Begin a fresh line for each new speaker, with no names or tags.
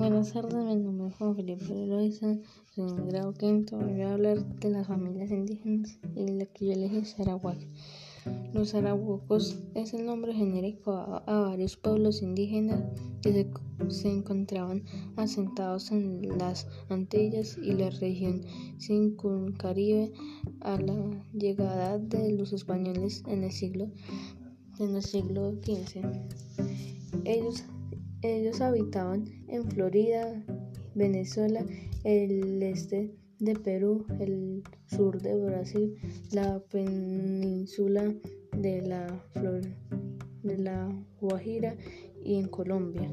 Buenas tardes, mi nombre es Juan Felipe Loiza, soy en grado quinto. Voy a hablar de las familias indígenas y la que yo elegí es Arawak. Los arahuacos es el nombre genérico a, varios pueblos indígenas que se, encontraban asentados en las Antillas y la región Caribe a la llegada de los españoles en el siglo, en el siglo XV. Ellos ellos habitaban en Florida, Venezuela, el este de Perú, el sur de Brasil, la península de la, de la Guajira y en Colombia.